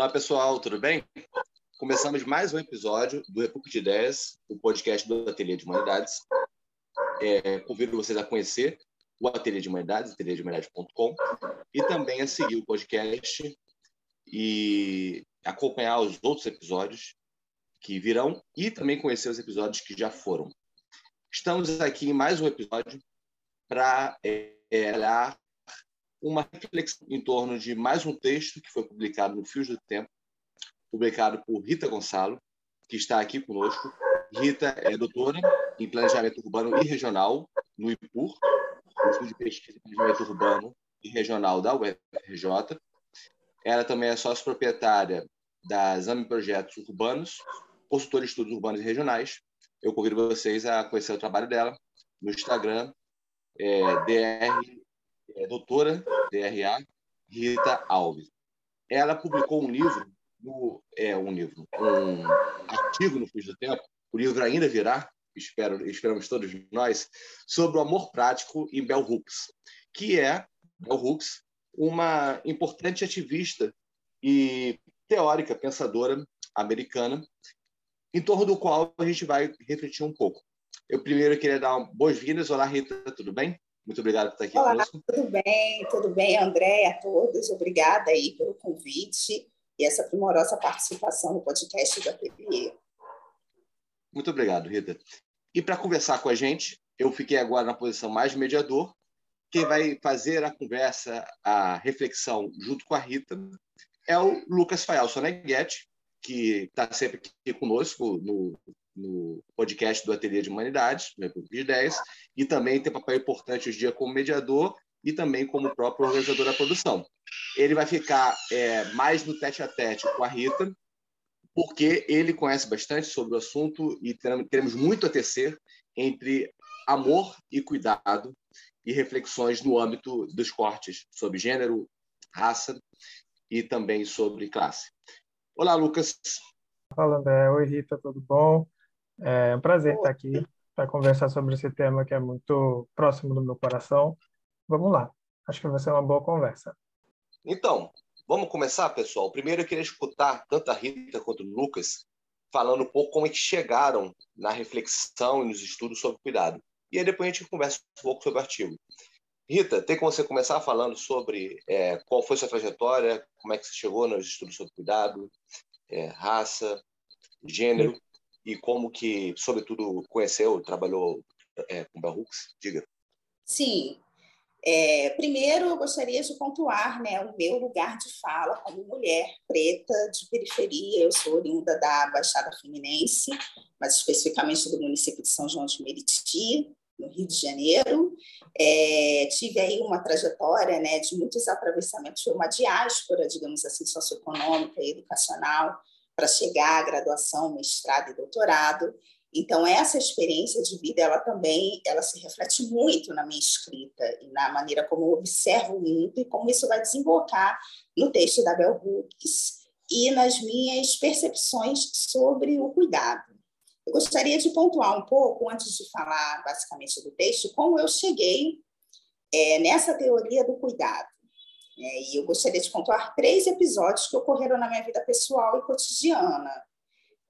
Olá, pessoal, tudo bem? Começamos mais um episódio do República de Ideias, o podcast do Ateliê de Humanidades. É, convido vocês a conhecer o Ateliê de Humanidades, ateliêdehumanidades.com, e também a seguir o podcast e acompanhar os outros episódios que virão e também conhecer os episódios que já foram. Estamos aqui em mais um episódio para é, olhar uma reflexão em torno de mais um texto que foi publicado no Fios do Tempo, publicado por Rita Gonçalo, que está aqui conosco. Rita é doutora em Planejamento Urbano e Regional no IPUR, Instituto de Pesquisa em Planejamento Urbano e Regional da UFRJ. Ela também é sócia proprietária da Exame Projetos Urbanos, consultora de estudos urbanos e regionais. Eu convido vocês a conhecer o trabalho dela no Instagram, é, dr é, doutora DRA Rita Alves. Ela publicou um livro, no, é um livro, um artigo no Fim do Tempo, o livro ainda virá, espero, esperamos todos nós, sobre o amor prático em Bell Hooks, que é, Bell Hooks, uma importante ativista e teórica, pensadora americana, em torno do qual a gente vai refletir um pouco. Eu primeiro queria dar boas-vindas. Olá, Rita, tudo bem? Muito obrigado por estar aqui Olá, conosco. Tudo bem, tudo bem, André, a todos. Obrigada aí pelo convite e essa primorosa participação no podcast da PPE. Muito obrigado, Rita. E para conversar com a gente, eu fiquei agora na posição mais mediador. Quem vai fazer a conversa, a reflexão junto com a Rita, é o Lucas Fael Soneghetti, que está sempre aqui conosco no, no podcast do Ateliê de Humanidades, do República de Ideias, e também tem papel importante hoje dia como mediador e também como próprio organizador da produção. Ele vai ficar é, mais no tete a tete com a Rita, porque ele conhece bastante sobre o assunto e teremos muito a tecer entre amor e cuidado e reflexões no âmbito dos cortes sobre gênero, raça e também sobre classe. Olá, Lucas. Fala, André. Oi, Rita, tudo bom? É um prazer estar aqui para conversar sobre esse tema que é muito próximo do meu coração. Vamos lá, acho que vai ser uma boa conversa. Então, vamos começar, pessoal. Primeiro eu queria escutar tanto a Rita quanto o Lucas falando um pouco como é que chegaram na reflexão e nos estudos sobre cuidado. E aí depois a gente conversa um pouco sobre o artigo. Rita, tem como você começar falando sobre é, qual foi sua trajetória, como é que você chegou nos estudos sobre cuidado, é, raça, gênero, e como que, sobretudo, conheceu, trabalhou é, com Barrux? Diga. Sim. É, primeiro, eu gostaria de pontuar né, o meu lugar de fala como mulher preta de periferia. Eu sou oriunda da Baixada Fluminense, mas especificamente do município de São João de Meriti, no Rio de Janeiro. É, tive aí uma trajetória né, de muitos atravessamentos, foi uma diáspora, digamos assim, socioeconômica e educacional, para chegar à graduação, mestrado e doutorado. Então essa experiência de vida, ela também, ela se reflete muito na minha escrita e na maneira como eu observo muito e como isso vai desembocar no texto da Bell Hooks e nas minhas percepções sobre o cuidado. Eu gostaria de pontuar um pouco, antes de falar basicamente do texto, como eu cheguei é, nessa teoria do cuidado. É, e eu gostaria de pontuar três episódios que ocorreram na minha vida pessoal e cotidiana,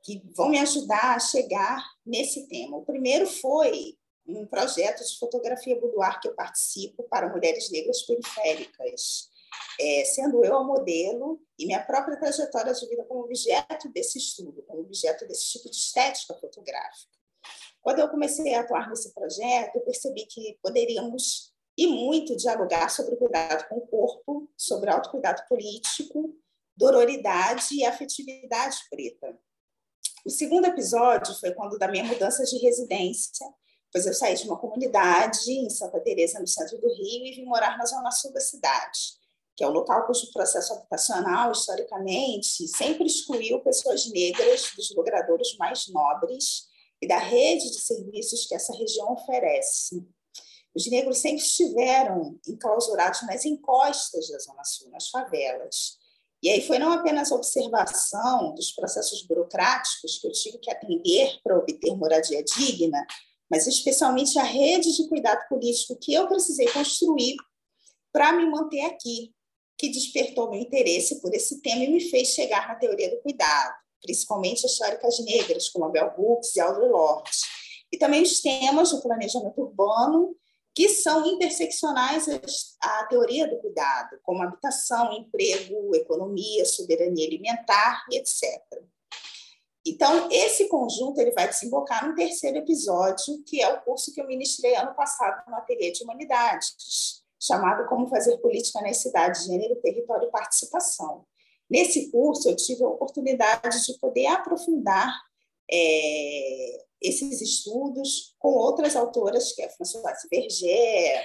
que vão me ajudar a chegar nesse tema. O primeiro foi um projeto de fotografia boudoir que eu participo para mulheres negras periféricas, é, sendo eu a modelo e minha própria trajetória de vida como objeto desse estudo, como objeto desse tipo de estética fotográfica. Quando eu comecei a atuar nesse projeto, eu percebi que poderíamos e muito dialogar sobre o cuidado com o corpo, sobre autocuidado político, dororidade e afetividade preta. O segundo episódio foi quando da minha mudança de residência, pois eu saí de uma comunidade em Santa Teresa, no centro do Rio, e vim morar na zona sul da cidade, que é o local cujo processo habitacional, historicamente, sempre excluiu pessoas negras dos logradouros mais nobres e da rede de serviços que essa região oferece. Os negros sempre estiveram enclausurados nas encostas da Zona Sul, nas favelas. E aí foi não apenas a observação dos processos burocráticos que eu tive que atender para obter moradia digna, mas especialmente a rede de cuidado político que eu precisei construir para me manter aqui, que despertou meu interesse por esse tema e me fez chegar na teoria do cuidado, principalmente as teóricas negras, como a Bell Hooks e Audre Lorde, e também os temas do planejamento urbano que são interseccionais à teoria do cuidado, como habitação, emprego, economia, soberania alimentar, etc. Então, esse conjunto ele vai desembocar no terceiro episódio, que é o curso que eu ministrei ano passado no Ateliê de Humanidades, chamado Como Fazer Política nas Cidades, Gênero, Território e Participação. Nesse curso, eu tive a oportunidade de poder aprofundar é, esses estudos com outras autoras, que é Françoise Verger,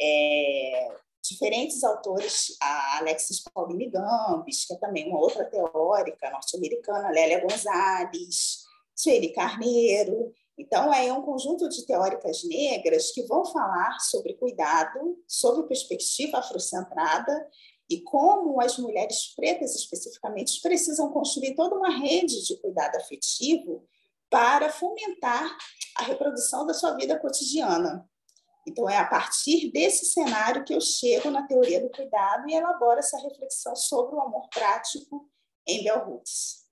é, diferentes autores, a Alexis Pauline Gambis, que é também uma outra teórica norte-americana, Lélia Gonzalez, Sueli Carneiro. Então, é um conjunto de teóricas negras que vão falar sobre cuidado, sobre perspectiva afrocentrada e como as mulheres pretas, especificamente, precisam construir toda uma rede de cuidado afetivo para fomentar a reprodução da sua vida cotidiana. Então, é a partir desse cenário que eu chego na teoria do cuidado e elaboro essa reflexão sobre o amor prático em Bell Hooks.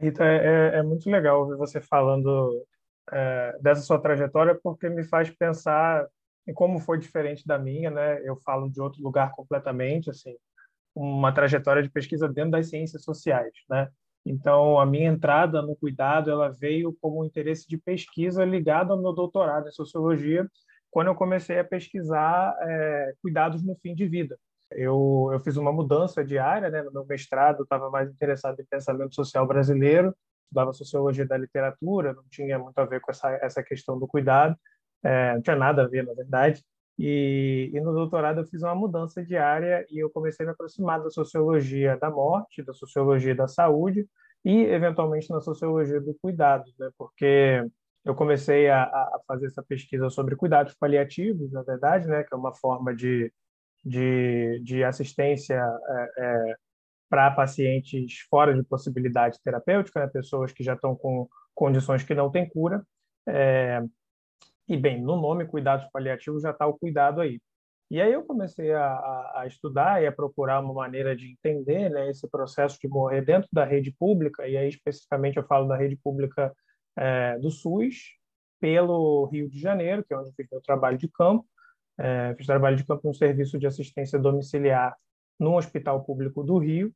Rita, é, é, muito legal ouvir você falando é, dessa sua trajetória, porque me faz pensar em como foi diferente da minha, né? Eu falo de outro lugar completamente, assim, uma trajetória de pesquisa dentro das ciências sociais, né? Então, a minha entrada no cuidado ela veio como um interesse de pesquisa ligado ao meu doutorado em sociologia, quando eu comecei a pesquisar é, cuidados no fim de vida. Eu, eu fiz uma mudança de área, né? no meu mestrado estava mais interessado em pensamento social brasileiro, estudava sociologia da literatura, não tinha muito a ver com essa, essa questão do cuidado, é, não tinha nada a ver, na verdade. E, e, no doutorado eu fiz uma mudança de área e eu comecei a me aproximar da sociologia da morte, da sociologia da saúde e, eventualmente, na sociologia do cuidado, né? porque eu comecei a, a fazer essa pesquisa sobre cuidados paliativos, na verdade, né? que é uma forma de, de, de assistência é, é, para pacientes fora de possibilidade terapêutica, né? pessoas que já estão com condições que não têm cura. É, e, bem, no nome cuidados paliativos já está o cuidado aí. E aí eu comecei a, a, estudar e a procurar uma maneira de entender né, esse processo de morrer dentro da rede pública, e aí especificamente eu falo da rede pública é, do SUS, pelo Rio de Janeiro, que é onde eu fiz meu trabalho de campo. É, fiz trabalho de campo no serviço de assistência domiciliar no Hospital Público do Rio,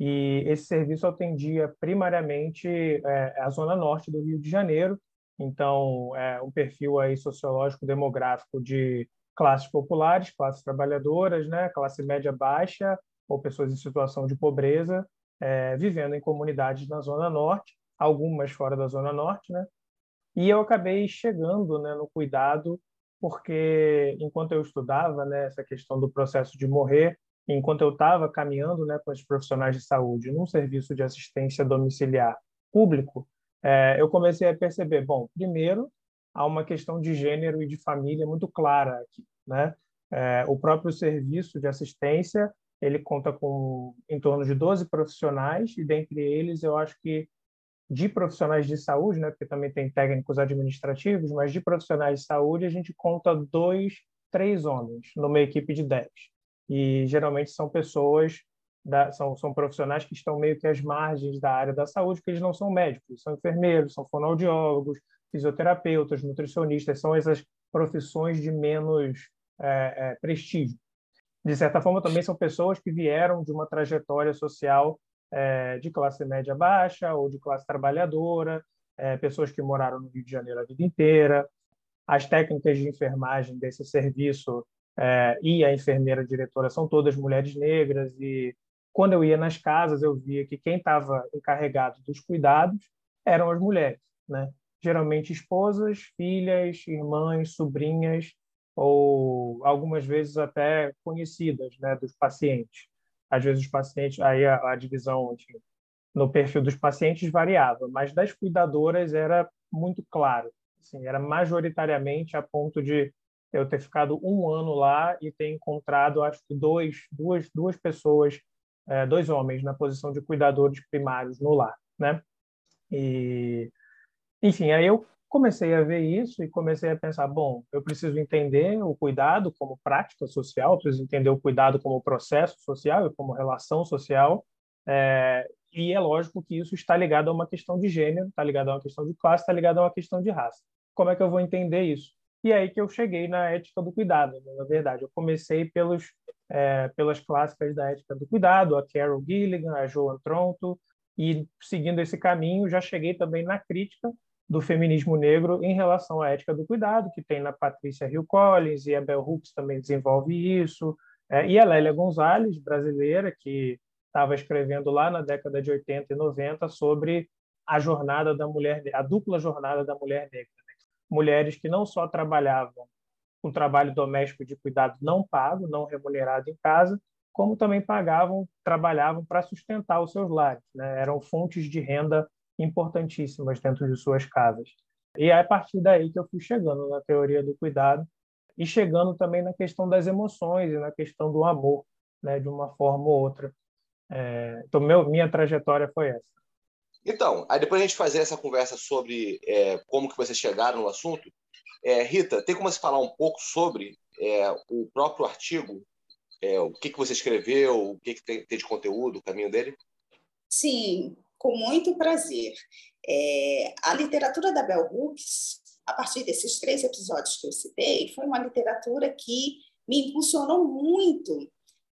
e esse serviço atendia primariamente é, a zona norte do Rio de Janeiro, então, é um perfil aí sociológico demográfico de classes populares, classes trabalhadoras, né, classe média baixa ou pessoas em situação de pobreza, é, vivendo em comunidades na zona norte, algumas fora da zona norte, né? E eu acabei chegando, né, no cuidado porque enquanto eu estudava, né, essa questão do processo de morrer, enquanto eu estava caminhando, né, com os profissionais de saúde num serviço de assistência domiciliar público, é, eu comecei a perceber, bom, primeiro, há uma questão de gênero e de família muito clara aqui, né? É, o próprio serviço de assistência, ele conta com em torno de 12 profissionais, e dentre eles, eu acho que de profissionais de saúde, né, porque também tem técnicos administrativos, mas de profissionais de saúde a gente conta dois, três homens numa equipe de dez. E geralmente são pessoas da, são, são profissionais que estão meio que às margens da área da saúde, porque eles não são médicos, são enfermeiros, são fonoaudiólogos, fisioterapeutas, nutricionistas, são essas profissões de menos é, é, prestígio. De certa forma, também são pessoas que vieram de uma trajetória social é, de classe média baixa ou de classe trabalhadora, é, pessoas que moraram no Rio de Janeiro a vida inteira. As técnicas de enfermagem desse serviço é, e a enfermeira diretora são todas mulheres negras e quando eu ia nas casas, eu via que quem estava encarregado dos cuidados eram as mulheres, né? Geralmente esposas, filhas, irmãs, sobrinhas ou algumas vezes até conhecidas, né, dos pacientes. Às vezes os pacientes, aí a, a divisão enfim, no perfil dos pacientes variava, mas das cuidadoras era muito claro, assim, era majoritariamente a ponto de eu ter ficado um ano lá e ter encontrado, acho que dois, duas, duas pessoas é, dois homens na posição de cuidadores primários no lar, né? E, enfim, aí eu comecei a ver isso e comecei a pensar, bom, eu preciso entender o cuidado como prática social, preciso entender o cuidado como processo social e como relação social, é, e é lógico que isso está ligado a uma questão de gênero, está ligado a uma questão de classe, está ligado a uma questão de raça. Como é que eu vou entender isso? E é aí que eu cheguei na ética do cuidado, né? na verdade. Eu comecei pelos, é, pelas clássicas da ética do cuidado, a Carol Gilligan, a Joan Tronto, e seguindo esse caminho, já cheguei também na crítica do feminismo negro em relação à ética do cuidado, que tem na Patrícia Hill Collins, e a Bell Hooks também desenvolve isso, é, e a Lélia Gonzalez, brasileira, que estava escrevendo lá na década de 80 e 90 sobre a jornada da mulher, a dupla jornada da mulher negra. Né? Mulheres que não só trabalhavam com trabalho doméstico de cuidado não pago, não remunerado em casa, como também pagavam, trabalhavam para sustentar os seus lares. Né? Eram fontes de renda importantíssimas dentro de suas casas. E é a partir daí que eu fui chegando na teoria do cuidado e chegando também na questão das emoções e na questão do amor, né, de uma forma ou outra. É, então, meu, minha trajetória foi essa. Então, aí depois a gente fazer essa conversa sobre é, como que vocês chegaram no assunto, é, Rita, tem como você falar um pouco sobre é, o próprio artigo, é, o que, que você escreveu, o que, que tem, tem de conteúdo, o caminho dele? Sim, com muito prazer. É, a literatura da Bell Hooks, a partir desses três episódios que eu citei, foi uma literatura que me impulsionou muito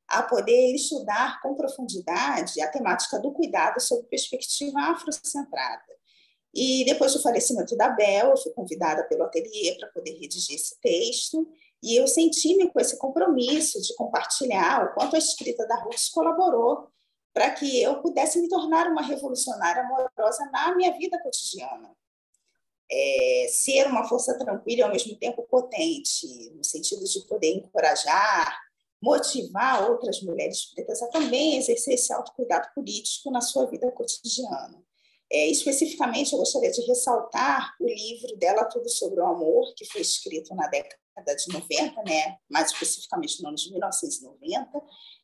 a poder estudar com profundidade a temática do cuidado sob perspectiva afrocentrada. E depois do falecimento da Bel, eu fui convidada pelo ateliê para poder redigir esse texto, e eu senti-me com esse compromisso de compartilhar o quanto a escrita da Ruth colaborou para que eu pudesse me tornar uma revolucionária amorosa na minha vida cotidiana. É, ser uma força tranquila e ao mesmo tempo potente, no sentido de poder encorajar, motivar outras mulheres pretas a também exercer esse autocuidado político na sua vida cotidiana. É, especificamente, eu gostaria de ressaltar o livro dela Tudo sobre o Amor, que foi escrito na década de 90, né? mais especificamente no ano de 1990,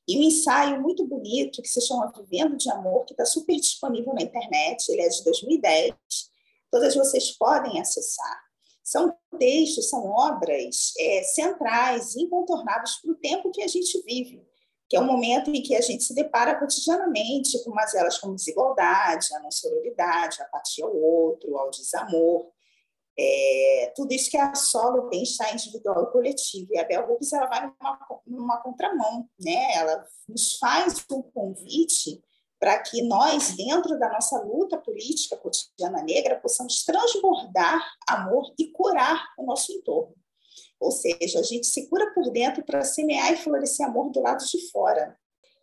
e um ensaio muito bonito que se chama Vivendo de Amor, que está super disponível na internet, ele é de 2010, todas vocês podem acessar. São textos, são obras é, centrais, incontornáveis para o tempo que a gente vive, que é o momento em que a gente se depara cotidianamente com mazelas como desigualdade, a não sororidade, a apatia ao outro, ao desamor, é, tudo isso que assola o bem-estar individual e coletivo. E a Bell Hooks ela vai numa, numa contramão, né? ela nos faz um convite para que nós, dentro da nossa luta política cotidiana negra, possamos transbordar amor e curar o nosso entorno. Ou seja, a gente se cura por dentro para semear e florescer amor do lado de fora,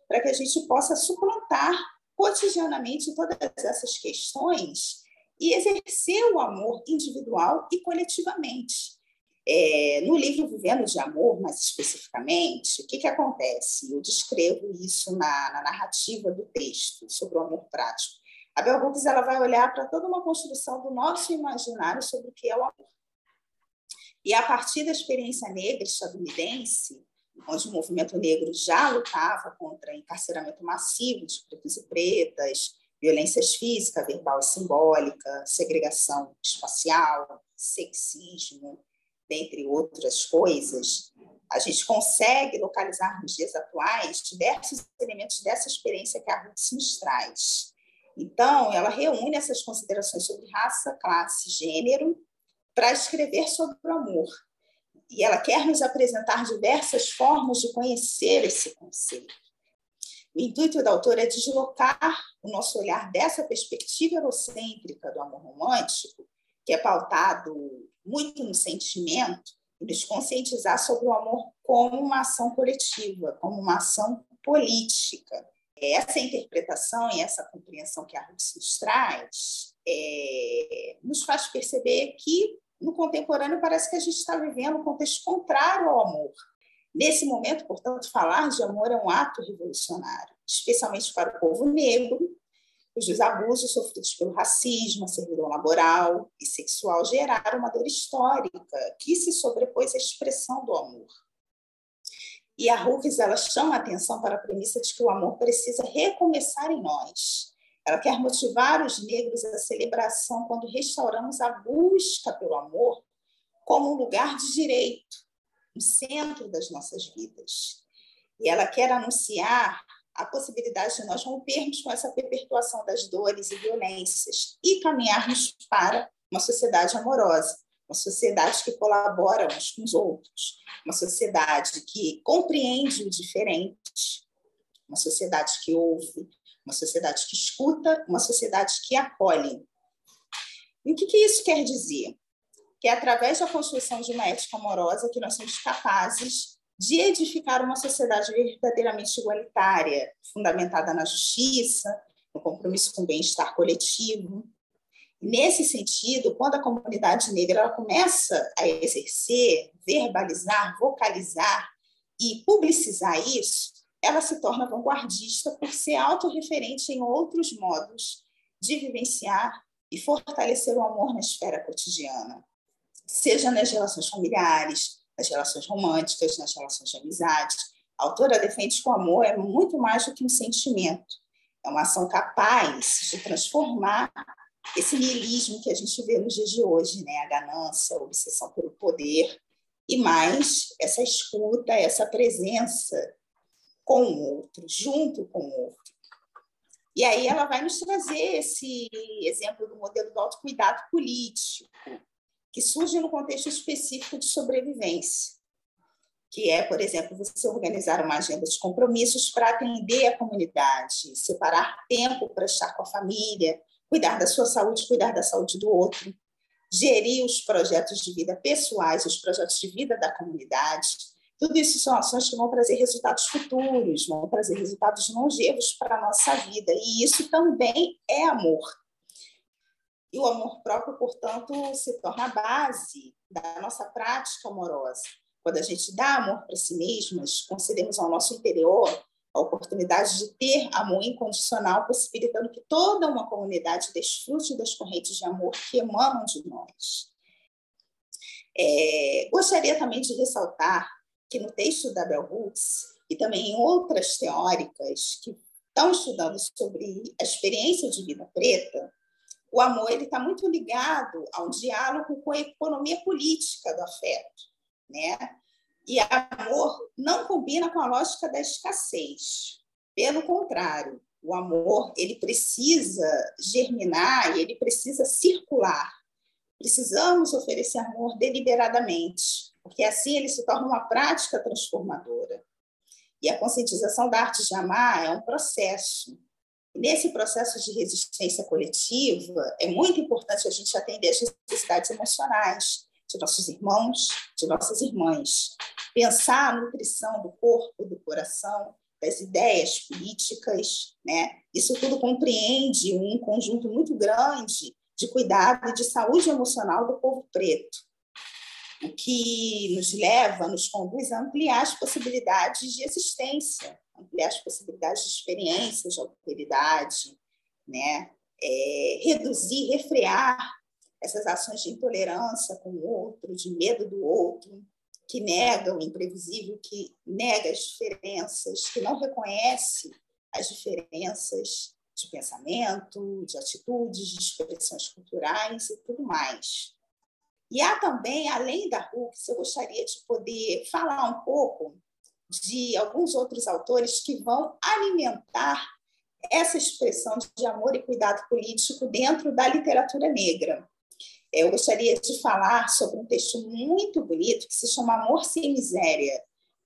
para que a gente possa suplantar cotidianamente todas essas questões e exercer o amor individual e coletivamente. É, no livro Vivendo de Amor, mais especificamente, o que, que acontece? Eu descrevo isso na, na narrativa do texto sobre o amor prático. A Bell Hooks ela vai olhar para toda uma construção do nosso imaginário sobre o que é o amor. E a partir da experiência negra estadunidense, onde o movimento negro já lutava contra encarceramento massivo de pretos e pretas, violências física, verbal e simbólica, segregação espacial, sexismo, dentre outras coisas, a gente consegue localizar nos dias atuais diversos elementos dessa experiência que a Roots nos traz. Então, ela reúne essas considerações sobre raça, classe, gênero, para escrever sobre o amor. E ela quer nos apresentar diversas formas de conhecer esse conceito. O intuito da autora é deslocar o nosso olhar dessa perspectiva eurocêntrica do amor romântico, que é pautado muito no sentimento, e nos conscientizar sobre o amor como uma ação coletiva, como uma ação política. Essa interpretação e essa compreensão que a Rússia nos traz é, nos faz perceber que, no contemporâneo, parece que a gente está vivendo um contexto contrário ao amor, Nesse momento, portanto, falar de amor é um ato revolucionário, especialmente para o povo negro, cujos abusos sofridos pelo racismo, a servidão laboral e sexual geraram uma dor histórica que se sobrepôs à expressão do amor. E a Hooks ela chama a atenção para a premissa de que o amor precisa recomeçar em nós. Ela quer motivar os negros à celebração quando restauramos a busca pelo amor como um lugar de direito, no centro das nossas vidas. E ela quer anunciar a possibilidade de nós rompermos com essa perpetuação das dores e violências e caminharmos para uma sociedade amorosa, uma sociedade que colabora uns com os outros, uma sociedade que compreende o diferente, uma sociedade que ouve, uma sociedade que escuta, uma sociedade que acolhe. E o que, que isso quer dizer? Que é através da construção de uma ética amorosa que nós somos capazes de edificar uma sociedade verdadeiramente igualitária, fundamentada na justiça, no compromisso com o bem-estar coletivo. Nesse sentido, quando a comunidade negra ela começa a exercer, verbalizar, vocalizar e publicizar isso, ela se torna vanguardista por ser autorreferente em outros modos de vivenciar e fortalecer o amor na esfera cotidiana, seja nas relações familiares, nas relações românticas, nas relações de amizade. A autora defende que o amor é muito mais do que um sentimento, é uma ação capaz de transformar esse niilismo que a gente vê nos dias de hoje, né? a ganância, a obsessão pelo poder, e mais essa escuta, essa presença com o outro, junto com o outro. E aí ela vai nos trazer esse exemplo do modelo do autocuidado político, que surge no contexto específico de sobrevivência, que é, por exemplo, você organizar uma agenda de compromissos para atender a comunidade, separar tempo para estar com a família, cuidar da sua saúde, cuidar da saúde do outro, gerir os projetos de vida pessoais, os projetos de vida da comunidade. Tudo isso são ações que vão trazer resultados futuros, vão trazer resultados longevos para a nossa vida. E isso também é amor. E o amor próprio, portanto, se torna a base da nossa prática amorosa. Quando a gente dá amor para si mesmas, concedemos ao nosso interior a oportunidade de ter amor incondicional, possibilitando que toda uma comunidade desfrute das correntes de amor que emanam de nós. É, gostaria também de ressaltar que no texto da Bell Hooks e também em outras teóricas que estão estudando sobre a experiência de vida preta, o amor ele está muito ligado a um diálogo com a economia política do afeto, né? E amor não combina com a lógica da escassez. Pelo contrário, o amor ele precisa germinar e ele precisa circular. Precisamos oferecer amor deliberadamente, porque assim ele se torna uma prática transformadora. E a conscientização da arte de amar é um processo, Nesse processo de resistência coletiva, é muito importante a gente atender as necessidades emocionais de nossos irmãos, de nossas irmãs. Pensar a nutrição do corpo, do coração, das ideias políticas, né? Isso tudo compreende um conjunto muito grande de cuidado e de saúde emocional do povo preto, o que nos leva, nos conduz a ampliar as possibilidades de existência ampliar as possibilidades de experiências de alteridade, né? É, reduzir, refrear essas ações de intolerância com o outro, de medo do outro, que nega o imprevisível, que nega as diferenças, que não reconhece as diferenças de pensamento, de atitudes, de expressões culturais e tudo mais. E há também, além da Hooks, eu gostaria de poder falar um pouco de alguns outros autores que vão alimentar essa expressão de amor e cuidado político dentro da literatura negra. Eu gostaria de falar sobre um texto muito bonito que se chama Amor Sem Miséria,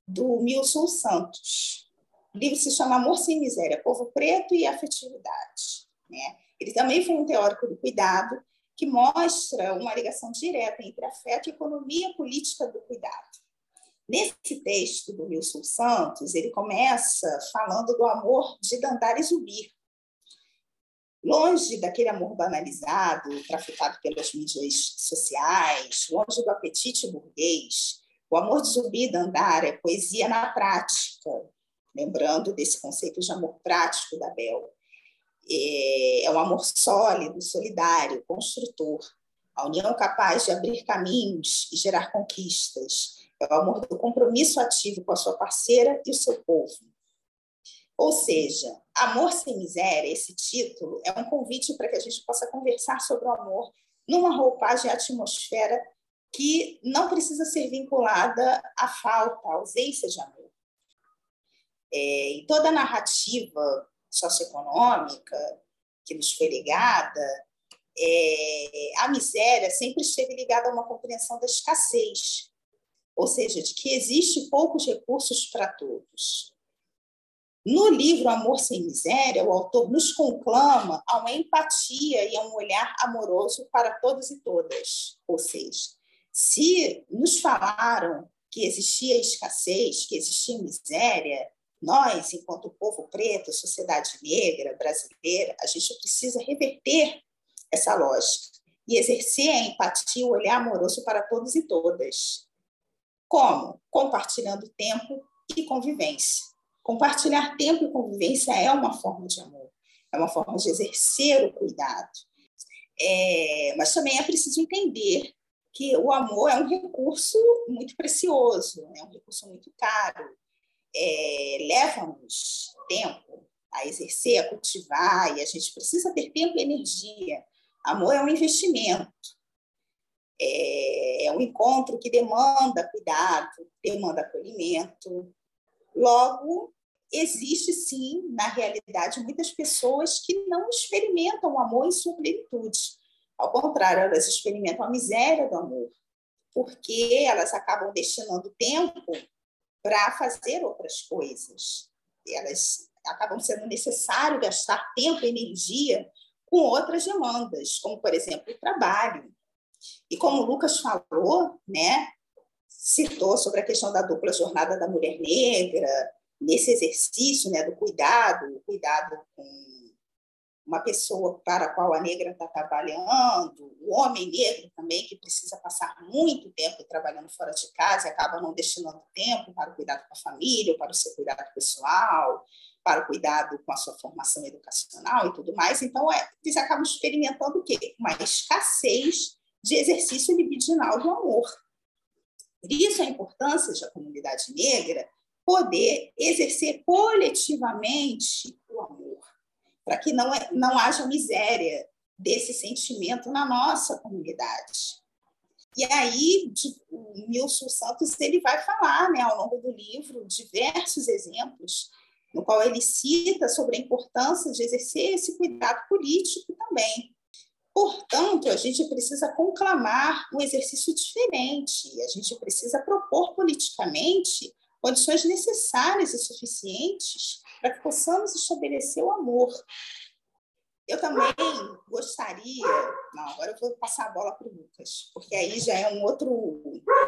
do Milson Santos. O livro se chama Amor Sem Miséria, Povo Preto e Afetividade. Né? Ele também foi um teórico do cuidado que mostra uma ligação direta entre afeto e economia política do cuidado. Nesse texto do Wilson Santos, ele começa falando do amor de Dandara e Zubir. Longe daquele amor banalizado, traficado pelas mídias sociais, longe do apetite burguês, o amor de Zubir e Dandara é poesia na prática, lembrando desse conceito de amor prático da Bel. É, é um amor sólido, solidário, construtor, a união capaz de abrir caminhos e gerar conquistas, é o amor do compromisso ativo com a sua parceira e o seu povo. Ou seja, Amor sem Miséria, esse título, é um convite para que a gente possa conversar sobre o amor numa roupagem atmosfera que não precisa ser vinculada à falta, à ausência de amor. É, e toda a narrativa socioeconômica que nos foi ligada, é, a miséria sempre esteve ligada a uma compreensão da escassez, ou seja, de que existe poucos recursos para todos. No livro Amor Sem Miséria, o autor nos conclama a uma empatia e a um olhar amoroso para todos e todas. Ou seja, se nos falaram que existia escassez, que existia miséria, nós, enquanto povo preto, sociedade negra brasileira, a gente precisa reverter essa lógica e exercer a empatia, o olhar amoroso para todos e todas. Como? Compartilhando tempo e convivência. Compartilhar tempo e convivência é uma forma de amor, é uma forma de exercer o cuidado. É, mas também é preciso entender que o amor é um recurso muito precioso, é um recurso muito caro é, leva-nos tempo a exercer, a cultivar, e a gente precisa ter tempo e energia. Amor é um investimento, é, é um encontro que demanda cuidado, demanda acolhimento. Logo, existe sim, na realidade, muitas pessoas que não experimentam o amor em sua plenitude. Ao contrário, elas experimentam a miséria do amor, porque elas acabam destinando tempo para fazer outras coisas. Elas acabam sendo necessário gastar tempo e energia com outras demandas, como, por exemplo, o trabalho. E como o Lucas falou, né, citou sobre a questão da dupla jornada da mulher negra, nesse exercício né, do cuidado, cuidado com uma pessoa para a qual a negra está trabalhando, o homem negro também, que precisa passar muito tempo trabalhando fora de casa e acaba não destinando tempo para o cuidado com a família, para o seu cuidado pessoal, para o cuidado com a sua formação educacional e tudo mais. Então, é, eles acabam experimentando o quê? Uma escassez de exercício libidinal do amor. Por isso a importância da comunidade negra poder exercer coletivamente o amor para que não, é, não haja miséria desse sentimento na nossa comunidade. E aí, o Nilson Santos ele vai falar, né, ao longo do livro, diversos exemplos, no qual ele cita sobre a importância de exercer esse cuidado político também. Portanto, a gente precisa conclamar um exercício diferente, a gente precisa propor politicamente condições necessárias e suficientes para que possamos estabelecer o amor. Eu também gostaria. Não, agora eu vou passar a bola para o Lucas, porque aí já é um outro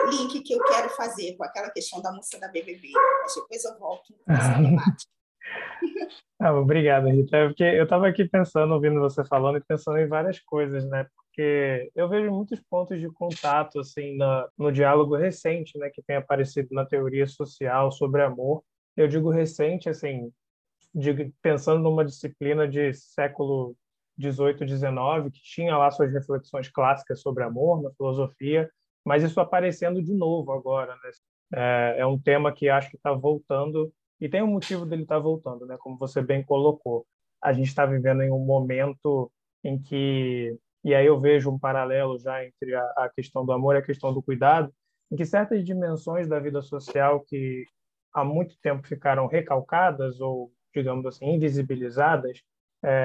link que eu quero fazer com aquela questão da moça da BBB. Mas depois eu volto. Ah, obrigado, Rita. É porque eu estava aqui pensando, ouvindo você falando e pensando em várias coisas, né? Porque eu vejo muitos pontos de contato assim no, no diálogo recente, né, que tem aparecido na teoria social sobre amor. Eu digo recente, assim, de, pensando numa disciplina de século 18, 19, que tinha lá suas reflexões clássicas sobre amor na filosofia, mas isso aparecendo de novo agora. Né? É, é um tema que acho que está voltando, e tem um motivo dele estar tá voltando, né? como você bem colocou. A gente está vivendo em um momento em que, e aí eu vejo um paralelo já entre a, a questão do amor e a questão do cuidado, em que certas dimensões da vida social que há muito tempo ficaram recalcadas ou digamos assim, invisibilizadas,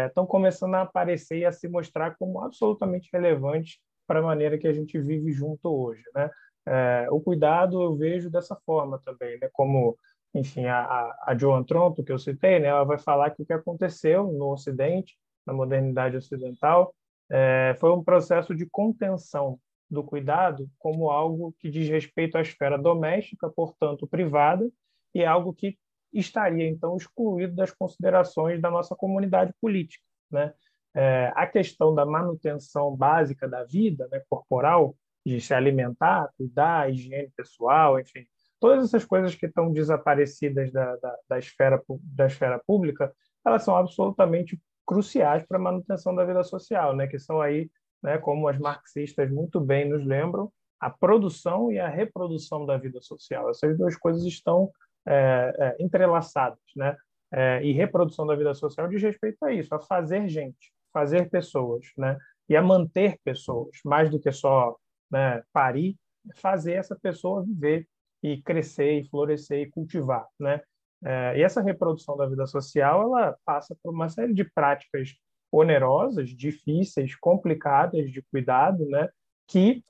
estão é, começando a aparecer e a se mostrar como absolutamente relevantes para a maneira que a gente vive junto hoje, né? É, o cuidado eu vejo dessa forma também, né? Como, enfim, a, a Joan Tronto, que eu citei, né? Ela vai falar que o que aconteceu no Ocidente, na modernidade ocidental, é, foi um processo de contenção do cuidado como algo que diz respeito à esfera doméstica, portanto privada, e algo que estaria então excluído das considerações da nossa comunidade política, né? É, a questão da manutenção básica da vida né, corporal, de se alimentar, cuidar, higiene pessoal, enfim, todas essas coisas que estão desaparecidas da, da, da esfera da esfera pública, elas são absolutamente cruciais para a manutenção da vida social, né? Que são aí, né, como as marxistas muito bem nos lembram, a produção e a reprodução da vida social. Essas duas coisas estão é, é, entrelaçadas, né? É, e reprodução da vida social diz respeito a isso, a fazer gente, fazer pessoas, né? E a manter pessoas, mais do que só né, parir, fazer essa pessoa viver e crescer e florescer e cultivar, né? É, e essa reprodução da vida social, ela passa por uma série de práticas onerosas, difíceis, complicadas de cuidado, né? Que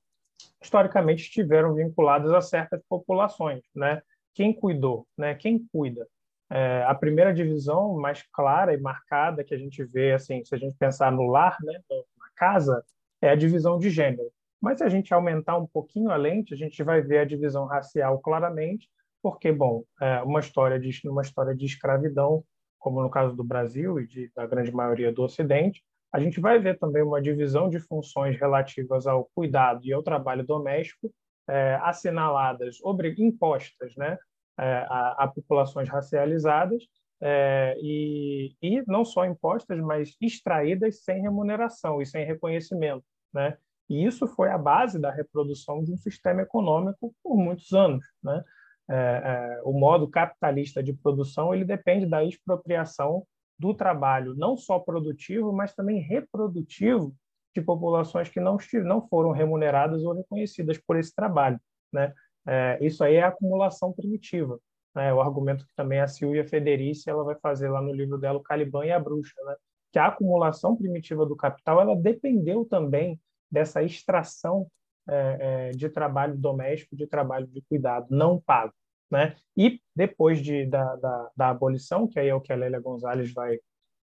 historicamente estiveram vinculadas a certas populações, né? Quem cuidou, né? Quem cuida? É, a primeira divisão mais clara e marcada que a gente vê, assim, se a gente pensar no lar, né, na casa, é a divisão de gênero. Mas se a gente aumentar um pouquinho a lente, a gente vai ver a divisão racial claramente, porque, bom, é uma história de uma história de escravidão, como no caso do Brasil e de, da grande maioria do Ocidente, a gente vai ver também uma divisão de funções relativas ao cuidado e ao trabalho doméstico é, assinaladas, impostas, né, é, a, a, populações racializadas é, e, e não só impostas, mas extraídas sem remuneração e sem reconhecimento, né? E isso foi a base da reprodução de um sistema econômico por muitos anos, né? É, é, o modo capitalista de produção ele depende da expropriação do trabalho, não só produtivo, mas também reprodutivo de populações que não, não foram remuneradas ou reconhecidas por esse trabalho. Né? É, isso aí é acumulação primitiva. Né? O argumento que também a Silvia Federici ela vai fazer lá no livro dela, O Caliban e a Bruxa, né? que a acumulação primitiva do capital ela dependeu também dessa extração é, é, de trabalho doméstico, de trabalho de cuidado não pago. Né? E depois de, da, da, da abolição, que aí é o que a Lélia Gonzalez vai,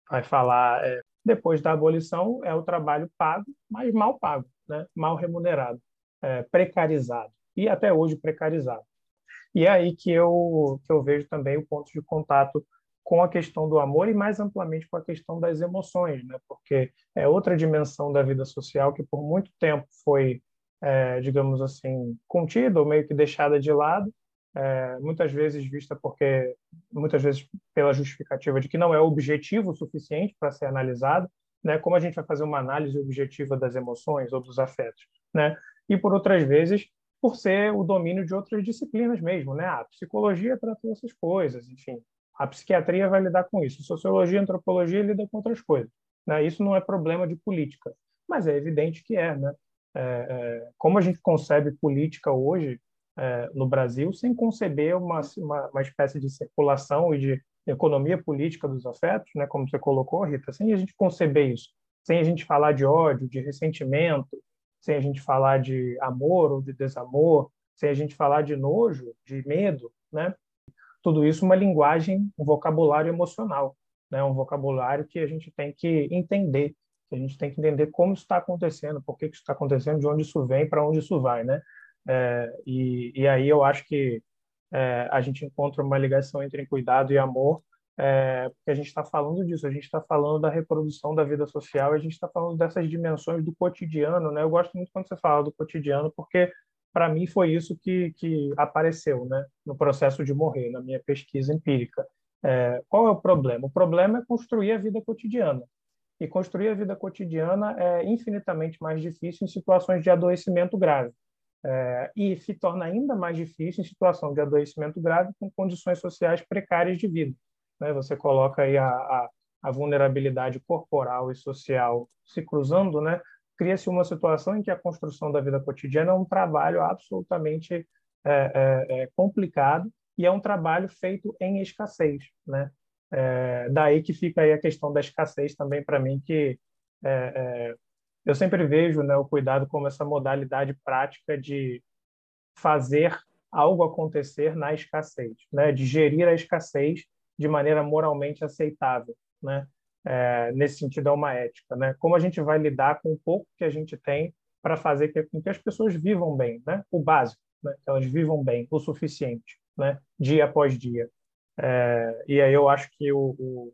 vai falar, é, depois da abolição é o trabalho pago, mas mal pago, né? mal remunerado, é, precarizado, e até hoje precarizado. E é aí que eu, que eu vejo também o ponto de contato com a questão do amor e mais amplamente com a questão das emoções, né? porque é outra dimensão da vida social que por muito tempo foi, é, digamos assim, contida ou meio que deixada de lado, é, muitas vezes vista porque muitas vezes pela justificativa de que não é objetivo o suficiente para ser analisado, né? Como a gente vai fazer uma análise objetiva das emoções ou dos afetos, né? E por outras vezes por ser o domínio de outras disciplinas mesmo, né? A psicologia trata essas coisas, enfim. A psiquiatria vai lidar com isso. Sociologia, antropologia lida com outras coisas. Né? Isso não é problema de política, mas é evidente que é, né? É, é, como a gente concebe política hoje, é, no Brasil sem conceber uma, uma, uma, espécie de circulação e de economia política dos afetos, né, como você colocou, Rita, sem a gente conceber isso, sem a gente falar de ódio, de ressentimento, sem a gente falar de amor ou de desamor, sem a gente falar de nojo, de medo, né? Tudo isso uma linguagem, um vocabulário emocional, né? Um vocabulário que a gente tem que entender, que a gente tem que entender como isso está acontecendo, por que isso está acontecendo, de onde isso vem, para onde isso vai, né? É, e, e aí eu acho que é, a gente encontra uma ligação entre cuidado e amor, é, porque a gente está falando disso, a gente está falando da reprodução da vida social, a gente está falando dessas dimensões do cotidiano, né? Eu gosto muito quando você fala do cotidiano, porque para mim foi isso que, que apareceu, né? No processo de morrer, na minha pesquisa empírica. É, qual é o problema? O problema é construir a vida cotidiana. E construir a vida cotidiana é infinitamente mais difícil em situações de adoecimento grave é, e se torna ainda mais difícil em situação de adoecimento grave com condições sociais precárias de vida. Né? Você coloca aí a, a, a, vulnerabilidade corporal e social se cruzando, né? cria-se uma situação em que a construção da vida cotidiana é um trabalho absolutamente é, é, é complicado e é um trabalho feito em escassez, né? É, daí que fica aí a questão da escassez também para mim que é, eu sempre vejo né, o cuidado como essa modalidade prática de fazer algo acontecer na escassez, né, de gerir a escassez de maneira moralmente aceitável, né? É, nesse sentido é uma ética, né? Como a gente vai lidar com o pouco que a gente tem para fazer com que as pessoas vivam bem, né? O básico, né? Que elas vivam bem, o suficiente, né? Dia após dia. É, e aí eu acho que o, o,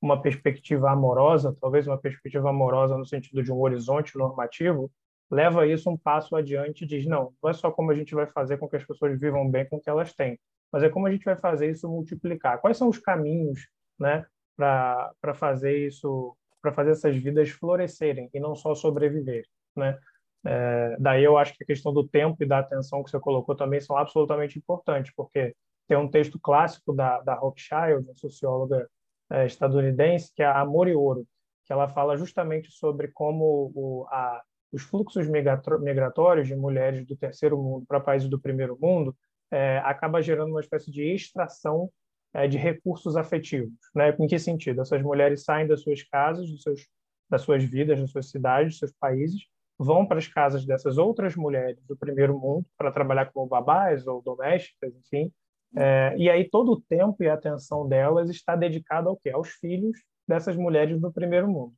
uma perspectiva amorosa, talvez uma perspectiva amorosa no sentido de um horizonte normativo, leva isso um passo adiante e diz, não, não é só como a gente vai fazer com que as pessoas vivam bem com o que elas têm, mas é como a gente vai fazer isso multiplicar. Quais são os caminhos né, para fazer isso, para fazer essas vidas florescerem e não só sobreviver, né? É, daí eu acho que a questão do tempo e da atenção que você colocou também são absolutamente importantes, porque tem um texto clássico da, da Rothschild, uma socióloga é, estadunidense, que é Amor e Ouro, que ela fala justamente sobre como o, a, os fluxos migratórios de mulheres do terceiro mundo para países do primeiro mundo é, acaba gerando uma espécie de extração é, de recursos afetivos. Né? Em que sentido? Essas mulheres saem das suas casas, seus, das suas vidas, das suas cidades, dos seus países, vão para as casas dessas outras mulheres do primeiro mundo para trabalhar como babás ou domésticas, enfim. É, e aí todo o tempo e a atenção delas está dedicado ao quê? Aos filhos dessas mulheres do primeiro mundo.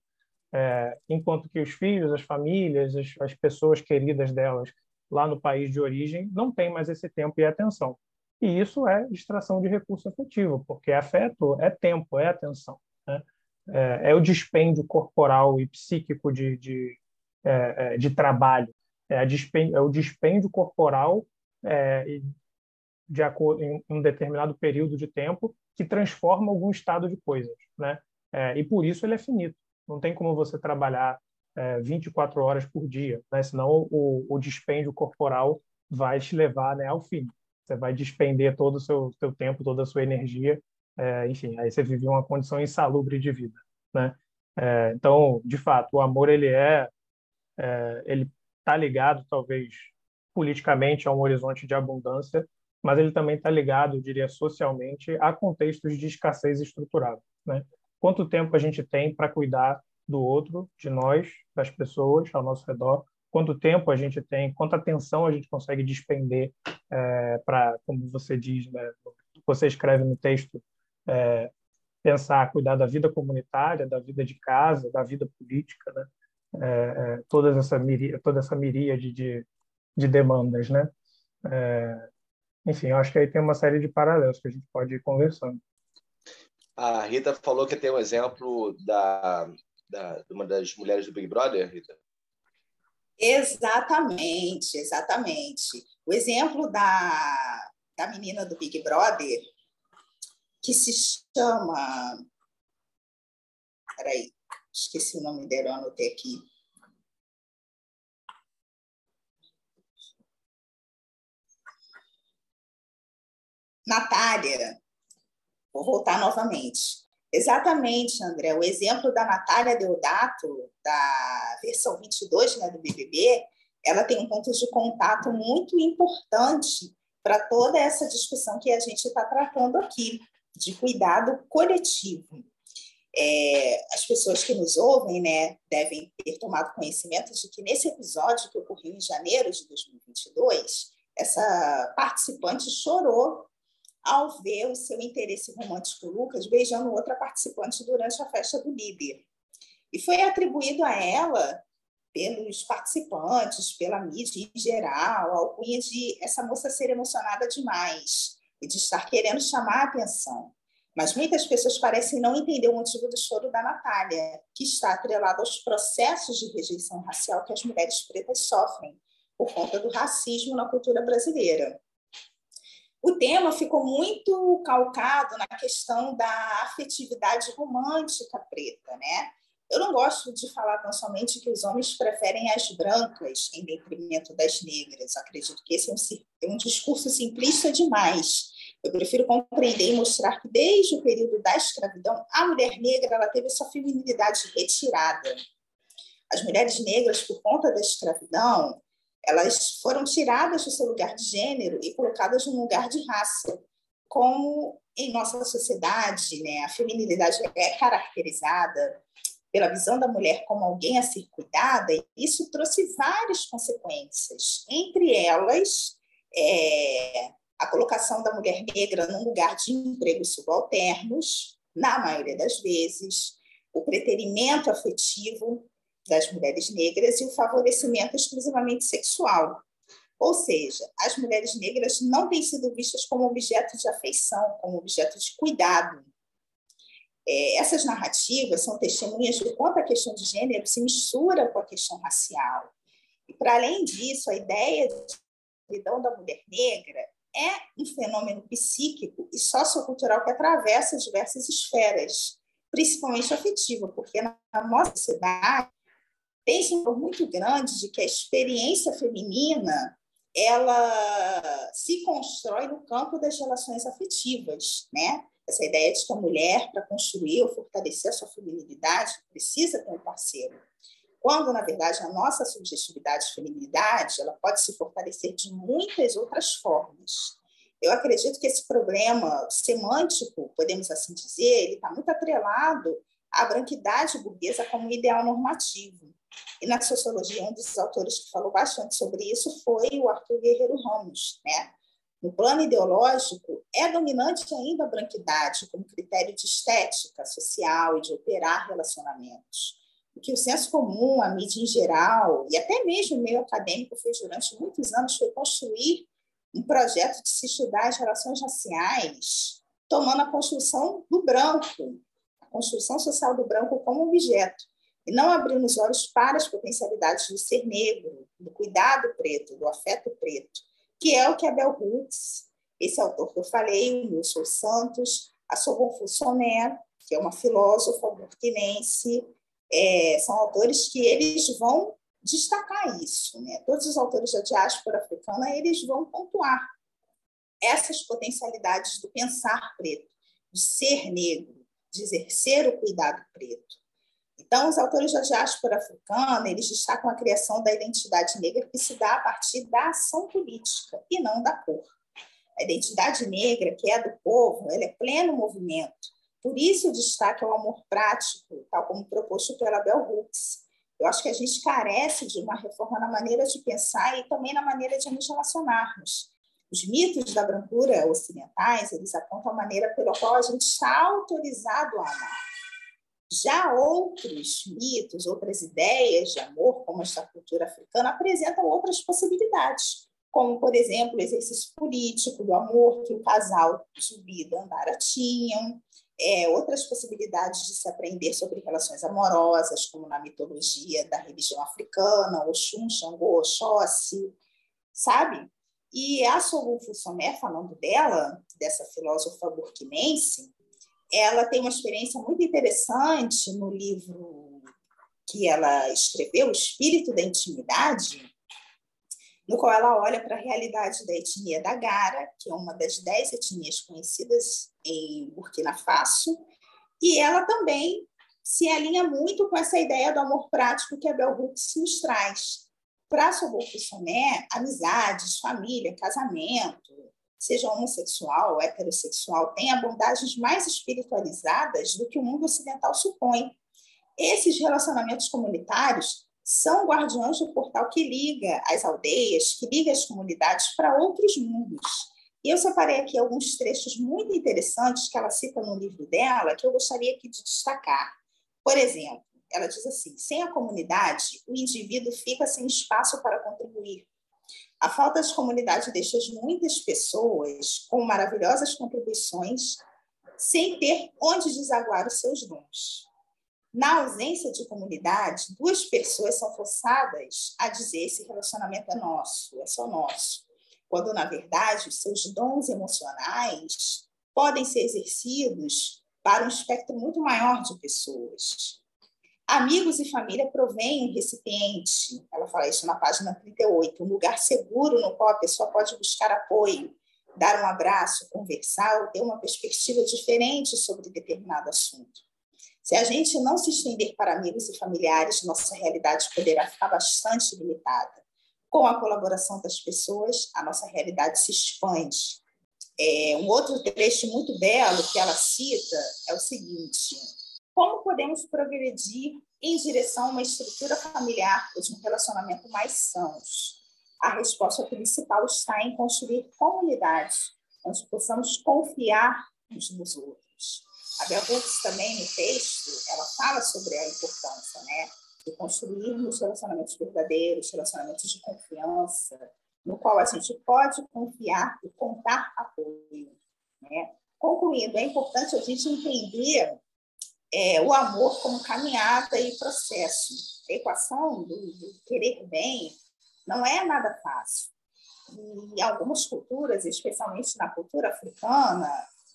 É, enquanto que os filhos, as famílias, as, as pessoas queridas delas lá no país de origem não têm mais esse tempo e atenção. E isso é extração de recurso afetivo, porque afeto é tempo, é atenção. Né? É, é, o dispêndio corporal e psíquico de, de, é, é de trabalho, é, é, o dispêndio corporal é, de acordo em um determinado período de tempo que transforma algum estado de coisas, né? É, e por isso ele é finito. Não tem como você trabalhar é, 24 horas por dia, né? Senão o, o dispêndio corporal vai te levar né, ao fim. Você vai despender todo o seu, seu tempo, toda a sua energia, é, enfim, aí você vive uma condição insalubre de vida, né? É, então, de fato, o amor ele é, é ele está ligado, talvez politicamente, a um horizonte de abundância, mas ele também está ligado, eu diria, socialmente, a contextos de escassez estruturada. Né? Quanto tempo a gente tem para cuidar do outro, de nós, das pessoas ao nosso redor? Quanto tempo a gente tem, quanta atenção a gente consegue despender é, para, como você diz, né, você escreve no texto, é, pensar, cuidar da vida comunitária, da vida de casa, da vida política, né? É, é toda essa miríade, toda essa miríade de, de demandas, né? É, enfim, eu acho que aí tem uma série de paralelos que a gente pode ir conversando. A Rita falou que tem um exemplo da, da, de uma das mulheres do Big Brother, Rita. Exatamente, exatamente. O exemplo da, da menina do Big Brother, que se chama. Peraí, esqueci o nome dela, eu anotei aqui. Natália, vou voltar novamente. Exatamente, André. O exemplo da Natália Deodato, da versão 22 né, do BBB, ela tem um ponto de contato muito importante para toda essa discussão que a gente está tratando aqui, de cuidado coletivo. É, as pessoas que nos ouvem né, devem ter tomado conhecimento de que nesse episódio que ocorreu em janeiro de 2022, essa participante chorou ao ver o seu interesse romântico Lucas beijando outra participante durante a festa do líder. E foi atribuído a ela, pelos participantes, pela mídia em geral, a alcunha de essa moça ser emocionada demais e de estar querendo chamar a atenção. Mas muitas pessoas parecem não entender o motivo do choro da Natália, que está atrelado aos processos de rejeição racial que as mulheres pretas sofrem por conta do racismo na cultura brasileira o tema ficou muito calcado na questão da afetividade romântica preta, né? Eu não gosto de falar tão somente que os homens preferem as brancas em detrimento das negras. Acredito que esse é um, é um discurso simplista demais. Eu prefiro compreender e mostrar que desde o período da escravidão, a mulher negra ela teve sua feminilidade retirada. As mulheres negras, por conta da escravidão, elas foram tiradas do seu lugar de gênero e colocadas no lugar de raça. Como em nossa sociedade, né, a feminilidade é caracterizada pela visão da mulher como alguém a ser cuidada, isso trouxe várias consequências. Entre elas, é, a colocação da mulher negra num lugar de empregos subalternos, na maioria das vezes, o preterimento afetivo, das mulheres negras e o favorecimento exclusivamente sexual. Ou seja, as mulheres negras não têm sido vistas como objeto de afeição, como objeto de cuidado. É, essas narrativas são testemunhas de quanto a questão de gênero se mistura com a questão racial. E, para além disso, a ideia de solidão da mulher negra é um fenômeno psíquico e sociocultural que atravessa diversas esferas, principalmente afetiva, porque na nossa sociedade tem um muito grande de que a experiência feminina ela se constrói no campo das relações afetivas, né? Essa ideia de que a mulher, para construir ou fortalecer a sua feminilidade, precisa ter um parceiro. Quando, na verdade, a nossa subjetividade e feminilidade ela pode se fortalecer de muitas outras formas. Eu acredito que esse problema semântico, podemos assim dizer, ele está muito atrelado à branquidade burguesa como ideal normativo. Na sociologia, um dos autores que falou bastante sobre isso foi o Arthur Guerreiro Ramos. Né? No plano ideológico, é dominante ainda a branquidade como critério de estética social e de operar relacionamentos. O que o senso comum, a mídia em geral, e até mesmo o meio acadêmico fez durante muitos anos foi construir um projeto de se estudar as relações raciais, tomando a construção do branco, a construção social do branco como objeto e não abrindo os olhos para as potencialidades do ser negro, do cuidado preto, do afeto preto, que é o que Abel Hooks, esse autor que eu falei, o Wilson Santos, a Sorbonne Fussonet, que é uma filósofa burkinense, é, são autores que eles vão destacar isso. Né? Todos os autores da diáspora africana eles vão pontuar essas potencialidades do pensar preto, de ser negro, de exercer o cuidado preto. Então, os autores da diáspora africana, eles destacam a criação da identidade negra que se dá a partir da ação política e não da cor. A identidade negra, que é do povo, ela é pleno movimento. Por isso, o destaque ao amor prático, tal como proposto pela Bell Hooks. Eu acho que a gente carece de uma reforma na maneira de pensar e também na maneira de nos relacionarmos. Os mitos da brancura ocidentais, eles apontam a maneira pela qual a gente está autorizado a amar já outros mitos, outras ideias de amor, como esta cultura africana, apresentam outras possibilidades, como, por exemplo, o exercício político do amor que o casal Zubi e Andara tinham, é, outras possibilidades de se aprender sobre relações amorosas, como na mitologia da religião africana, Oxum, Xangô, Oxóssi, sabe? E a Sogun Fusomé, falando dela, dessa filósofa burkinense, ela tem uma experiência muito interessante no livro que ela escreveu, O Espírito da Intimidade, no qual ela olha para a realidade da etnia da Gara, que é uma das dez etnias conhecidas em Burkina Faso, e ela também se alinha muito com essa ideia do amor prático que a Bell Hooks nos traz. Para Soboku Soné, amizades, família, casamento, seja homossexual heterossexual, tem abordagens mais espiritualizadas do que o mundo ocidental supõe. Esses relacionamentos comunitários são guardiões do portal que liga as aldeias, que liga as comunidades para outros mundos. E eu separei aqui alguns trechos muito interessantes que ela cita no livro dela, que eu gostaria aqui de destacar. Por exemplo, ela diz assim: sem a comunidade, o indivíduo fica sem espaço para contribuir, a falta de comunidade deixa muitas pessoas com maravilhosas contribuições sem ter onde desaguar os seus dons. Na ausência de comunidade, duas pessoas são forçadas a dizer esse relacionamento é nosso, é só nosso, quando na verdade os seus dons emocionais podem ser exercidos para um espectro muito maior de pessoas. Amigos e família provém um recipiente, ela fala isso na página 38, um lugar seguro no qual a pessoa pode buscar apoio, dar um abraço, conversar ou ter uma perspectiva diferente sobre determinado assunto. Se a gente não se estender para amigos e familiares, nossa realidade poderá ficar bastante limitada. Com a colaboração das pessoas, a nossa realidade se expande. É, um outro trecho muito belo que ela cita é o seguinte: como podemos progredir em direção a uma estrutura familiar ou de um relacionamento mais sãos? A resposta principal está em construir comunidades onde possamos confiar uns nos outros. A Hooks também, no texto, ela fala sobre a importância né, de construirmos relacionamentos verdadeiros, relacionamentos de confiança, no qual a gente pode confiar e contar apoio. Né? Concluindo, é importante a gente entender é, o amor como caminhada e processo. A equação do, do querer bem não é nada fácil. E em algumas culturas, especialmente na cultura africana,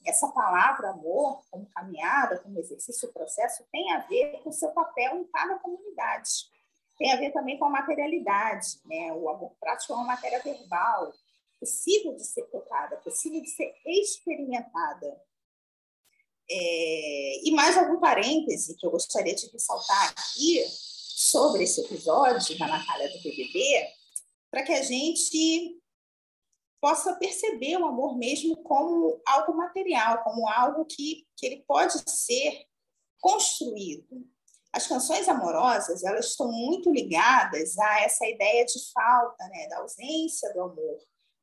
essa palavra amor, como caminhada, como exercício, processo, tem a ver com o seu papel em cada comunidade. tem a ver também com a materialidade, né? O amor prático é uma matéria verbal, possível de ser tocada, possível de ser experimentada. É, e mais algum parêntese que eu gostaria de ressaltar aqui sobre esse episódio da Natália do BBB, para que a gente possa perceber o amor mesmo como algo material, como algo que, que ele pode ser construído. As canções amorosas, elas estão muito ligadas a essa ideia de falta, né, da ausência do amor,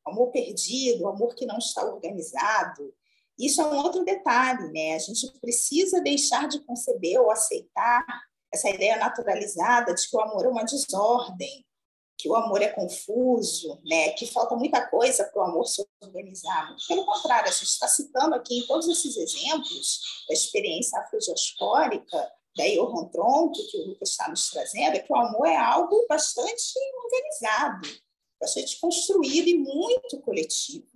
amor perdido, amor que não está organizado. Isso é um outro detalhe, né? A gente precisa deixar de conceber ou aceitar essa ideia naturalizada de que o amor é uma desordem, que o amor é confuso, né? que falta muita coisa para o amor se organizar. Pelo contrário, a gente está citando aqui em todos esses exemplos da experiência afrodiaspórica, da Johan Tronco, que o Lucas está nos trazendo, é que o amor é algo bastante organizado, bastante construído e muito coletivo.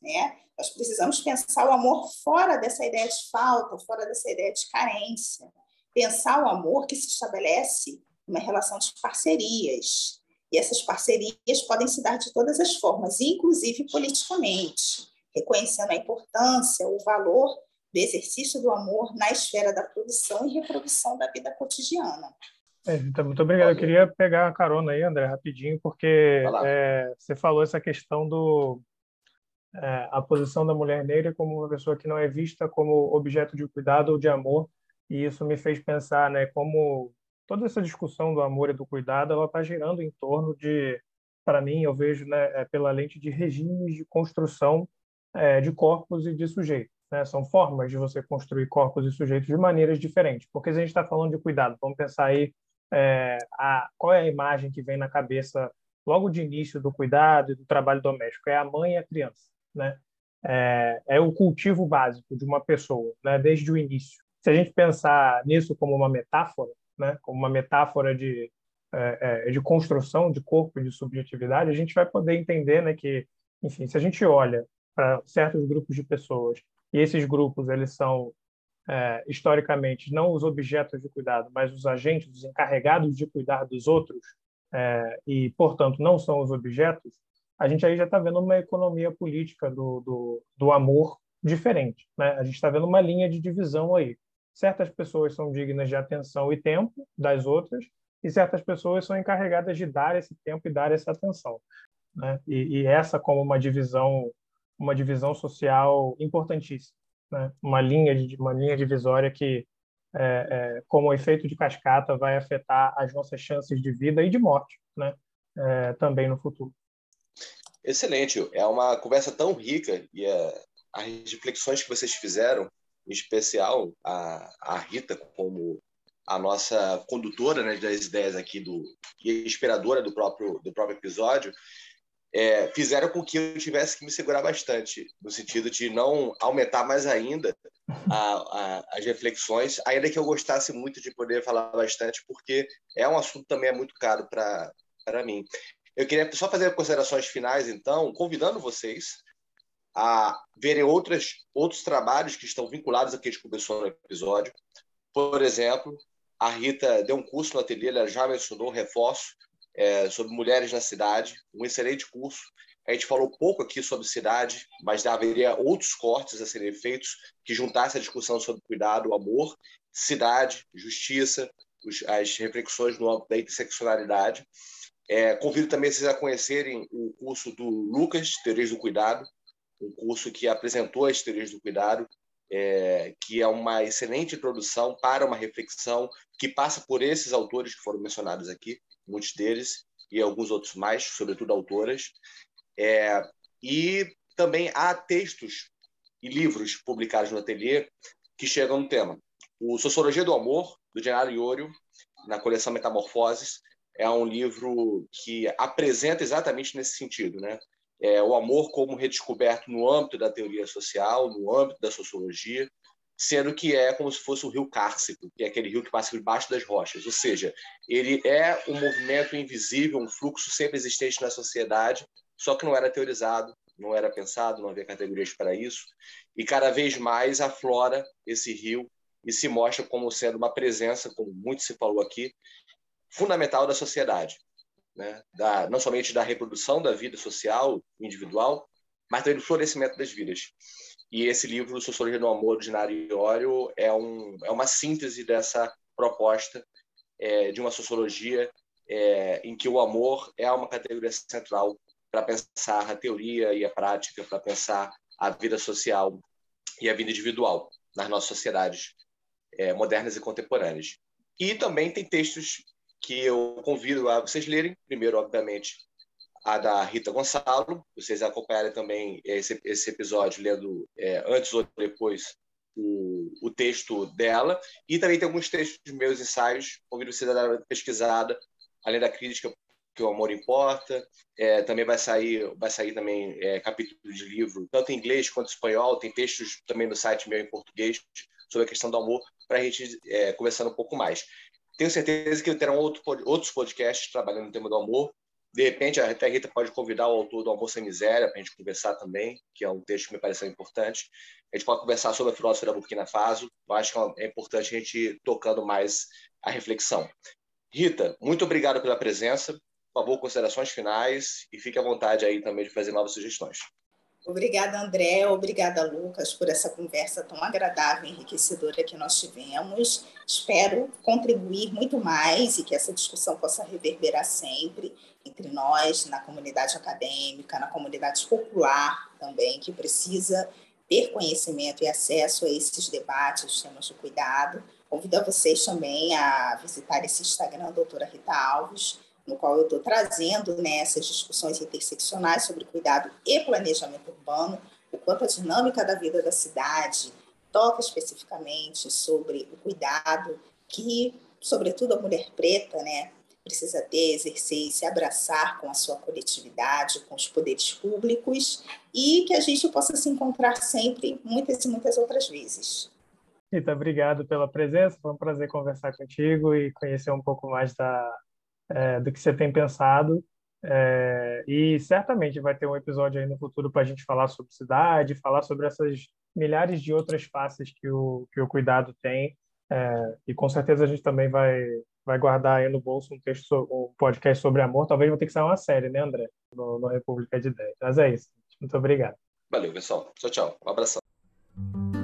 Né? Nós precisamos pensar o amor fora dessa ideia de falta, fora dessa ideia de carência. Pensar o amor que se estabelece uma relação de parcerias. E essas parcerias podem se dar de todas as formas, inclusive politicamente, reconhecendo a importância, o valor do exercício do amor na esfera da produção e reprodução da vida cotidiana. É, então, muito obrigado. Eu queria pegar a carona aí, André, rapidinho, porque é, você falou essa questão do é, a posição da mulher negra como uma pessoa que não é vista como objeto de cuidado ou de amor, e isso me fez pensar, né, como toda essa discussão do amor e do cuidado, ela está girando em torno de, para mim, eu vejo, né, é, pela lente de regimes de construção é, de corpos e de sujeitos. Né? São formas de você construir corpos e sujeitos de maneiras diferentes. Porque se a gente está falando de cuidado, vamos pensar aí é, a, qual é a imagem que vem na cabeça logo de início do cuidado e do trabalho doméstico? É a mãe e a criança. Né? É, é o cultivo básico de uma pessoa, né? desde o início. Se a gente pensar nisso como uma metáfora, né? como uma metáfora de, é, é de construção de corpo e de subjetividade, a gente vai poder entender né, que, enfim, se a gente olha para certos grupos de pessoas e esses grupos eles são é, historicamente não os objetos de cuidado, mas os agentes, os encarregados de cuidar dos outros é, e, portanto, não são os objetos, a gente aí já está vendo uma economia política do, do, do amor diferente. Né? A gente está vendo uma linha de divisão aí. Certas pessoas são dignas de atenção e tempo das outras, e certas pessoas são encarregadas de dar esse tempo e dar essa atenção. Né? E, e essa como uma divisão uma divisão social importantíssima, né? uma linha de uma linha divisória que, é, é, como efeito de cascata, vai afetar as nossas chances de vida e de morte, né? É, também no futuro. Excelente, é uma conversa tão rica e é, as reflexões que vocês fizeram, em especial a, a Rita como a nossa condutora né, das ideias aqui do e inspiradora do próprio do próprio episódio, é, fizeram com que eu tivesse que me segurar bastante, no sentido de não aumentar mais ainda a, a, as reflexões, ainda que eu gostasse muito de poder falar bastante, porque é um assunto também é muito caro para mim. Eu queria só fazer considerações finais, então, convidando vocês a verem outras, outros trabalhos que estão vinculados ao que a gente começou no episódio. Por exemplo, a Rita deu um curso no ateliê, ela já mencionou, reforço, é, sobre mulheres na cidade, um excelente curso. A gente falou pouco aqui sobre cidade, mas haveria outros cortes a serem feitos que juntassem a discussão sobre cuidado, amor, cidade, justiça, os, as reflexões no âmbito da interseccionalidade. É, convido também vocês a conhecerem o curso do Lucas, Teorias do Cuidado, um curso que apresentou as teorias do cuidado, é, que é uma excelente introdução para uma reflexão que passa por esses autores que foram mencionados aqui, muitos deles, e alguns outros mais, sobretudo autoras. É, e também há textos e livros publicados no ateliê que chegam no tema. O Sociologia do Amor, do Diário Iorio, na coleção Metamorfoses, é um livro que apresenta exatamente nesse sentido, né? É, o amor como redescoberto no âmbito da teoria social, no âmbito da sociologia, sendo que é como se fosse o rio Cárcico, que é aquele rio que passa por debaixo das rochas. Ou seja, ele é um movimento invisível, um fluxo sempre existente na sociedade, só que não era teorizado, não era pensado, não havia categorias para isso. E cada vez mais aflora esse rio e se mostra como sendo uma presença, como muito se falou aqui, fundamental da sociedade, né? da, não somente da reprodução da vida social, individual, mas também do florescimento das vidas. E esse livro, Sociologia do Amor, de Nariório, é, um, é uma síntese dessa proposta é, de uma sociologia é, em que o amor é uma categoria central para pensar a teoria e a prática, para pensar a vida social e a vida individual nas nossas sociedades é, modernas e contemporâneas. E também tem textos que eu convido a vocês lerem. Primeiro, obviamente, a da Rita Gonçalo. Vocês acompanharem também esse, esse episódio lendo é, antes ou depois o, o, texto dela. E também tem alguns textos meus ensaios. Convido vocês a dar uma pesquisada, além da crítica que o amor importa. É, também vai sair, vai sair também é, capítulo de livro, tanto em inglês quanto em espanhol. Tem textos também no site meu em português sobre a questão do amor, para a gente é, conversar um pouco mais. Tenho certeza que terão outro, outros podcasts trabalhando no tema do amor. De repente, até a Rita pode convidar o autor do Amor Sem Miséria para a gente conversar também, que é um texto que me pareceu importante. A gente pode conversar sobre a filósofa da Burkina Faso. Eu acho que é importante a gente ir tocando mais a reflexão. Rita, muito obrigado pela presença. Por favor, considerações finais e fique à vontade aí também de fazer novas sugestões. Obrigada, André. Obrigada, Lucas, por essa conversa tão agradável e enriquecedora que nós tivemos. Espero contribuir muito mais e que essa discussão possa reverberar sempre entre nós, na comunidade acadêmica, na comunidade popular também, que precisa ter conhecimento e acesso a esses debates, temas de cuidado. Convido a vocês também a visitar esse Instagram, doutora Rita Alves, no qual eu estou trazendo né, essas discussões interseccionais sobre cuidado e planejamento urbano, o quanto a dinâmica da vida da cidade toca especificamente sobre o cuidado que, sobretudo, a mulher preta né, precisa ter, exercer e se abraçar com a sua coletividade, com os poderes públicos, e que a gente possa se encontrar sempre, muitas e muitas outras vezes. Rita, obrigado pela presença, foi um prazer conversar contigo e conhecer um pouco mais da, é, do que você tem pensado. É, e certamente vai ter um episódio aí no futuro para a gente falar sobre cidade, falar sobre essas milhares de outras faces que o, que o cuidado tem. É, e com certeza a gente também vai, vai guardar aí no bolso um texto, um podcast sobre amor. Talvez vai ter que sair uma série, né, André? No, no República de Ideias. Mas é isso. Muito obrigado. Valeu, pessoal. Tchau, tchau. Um abração.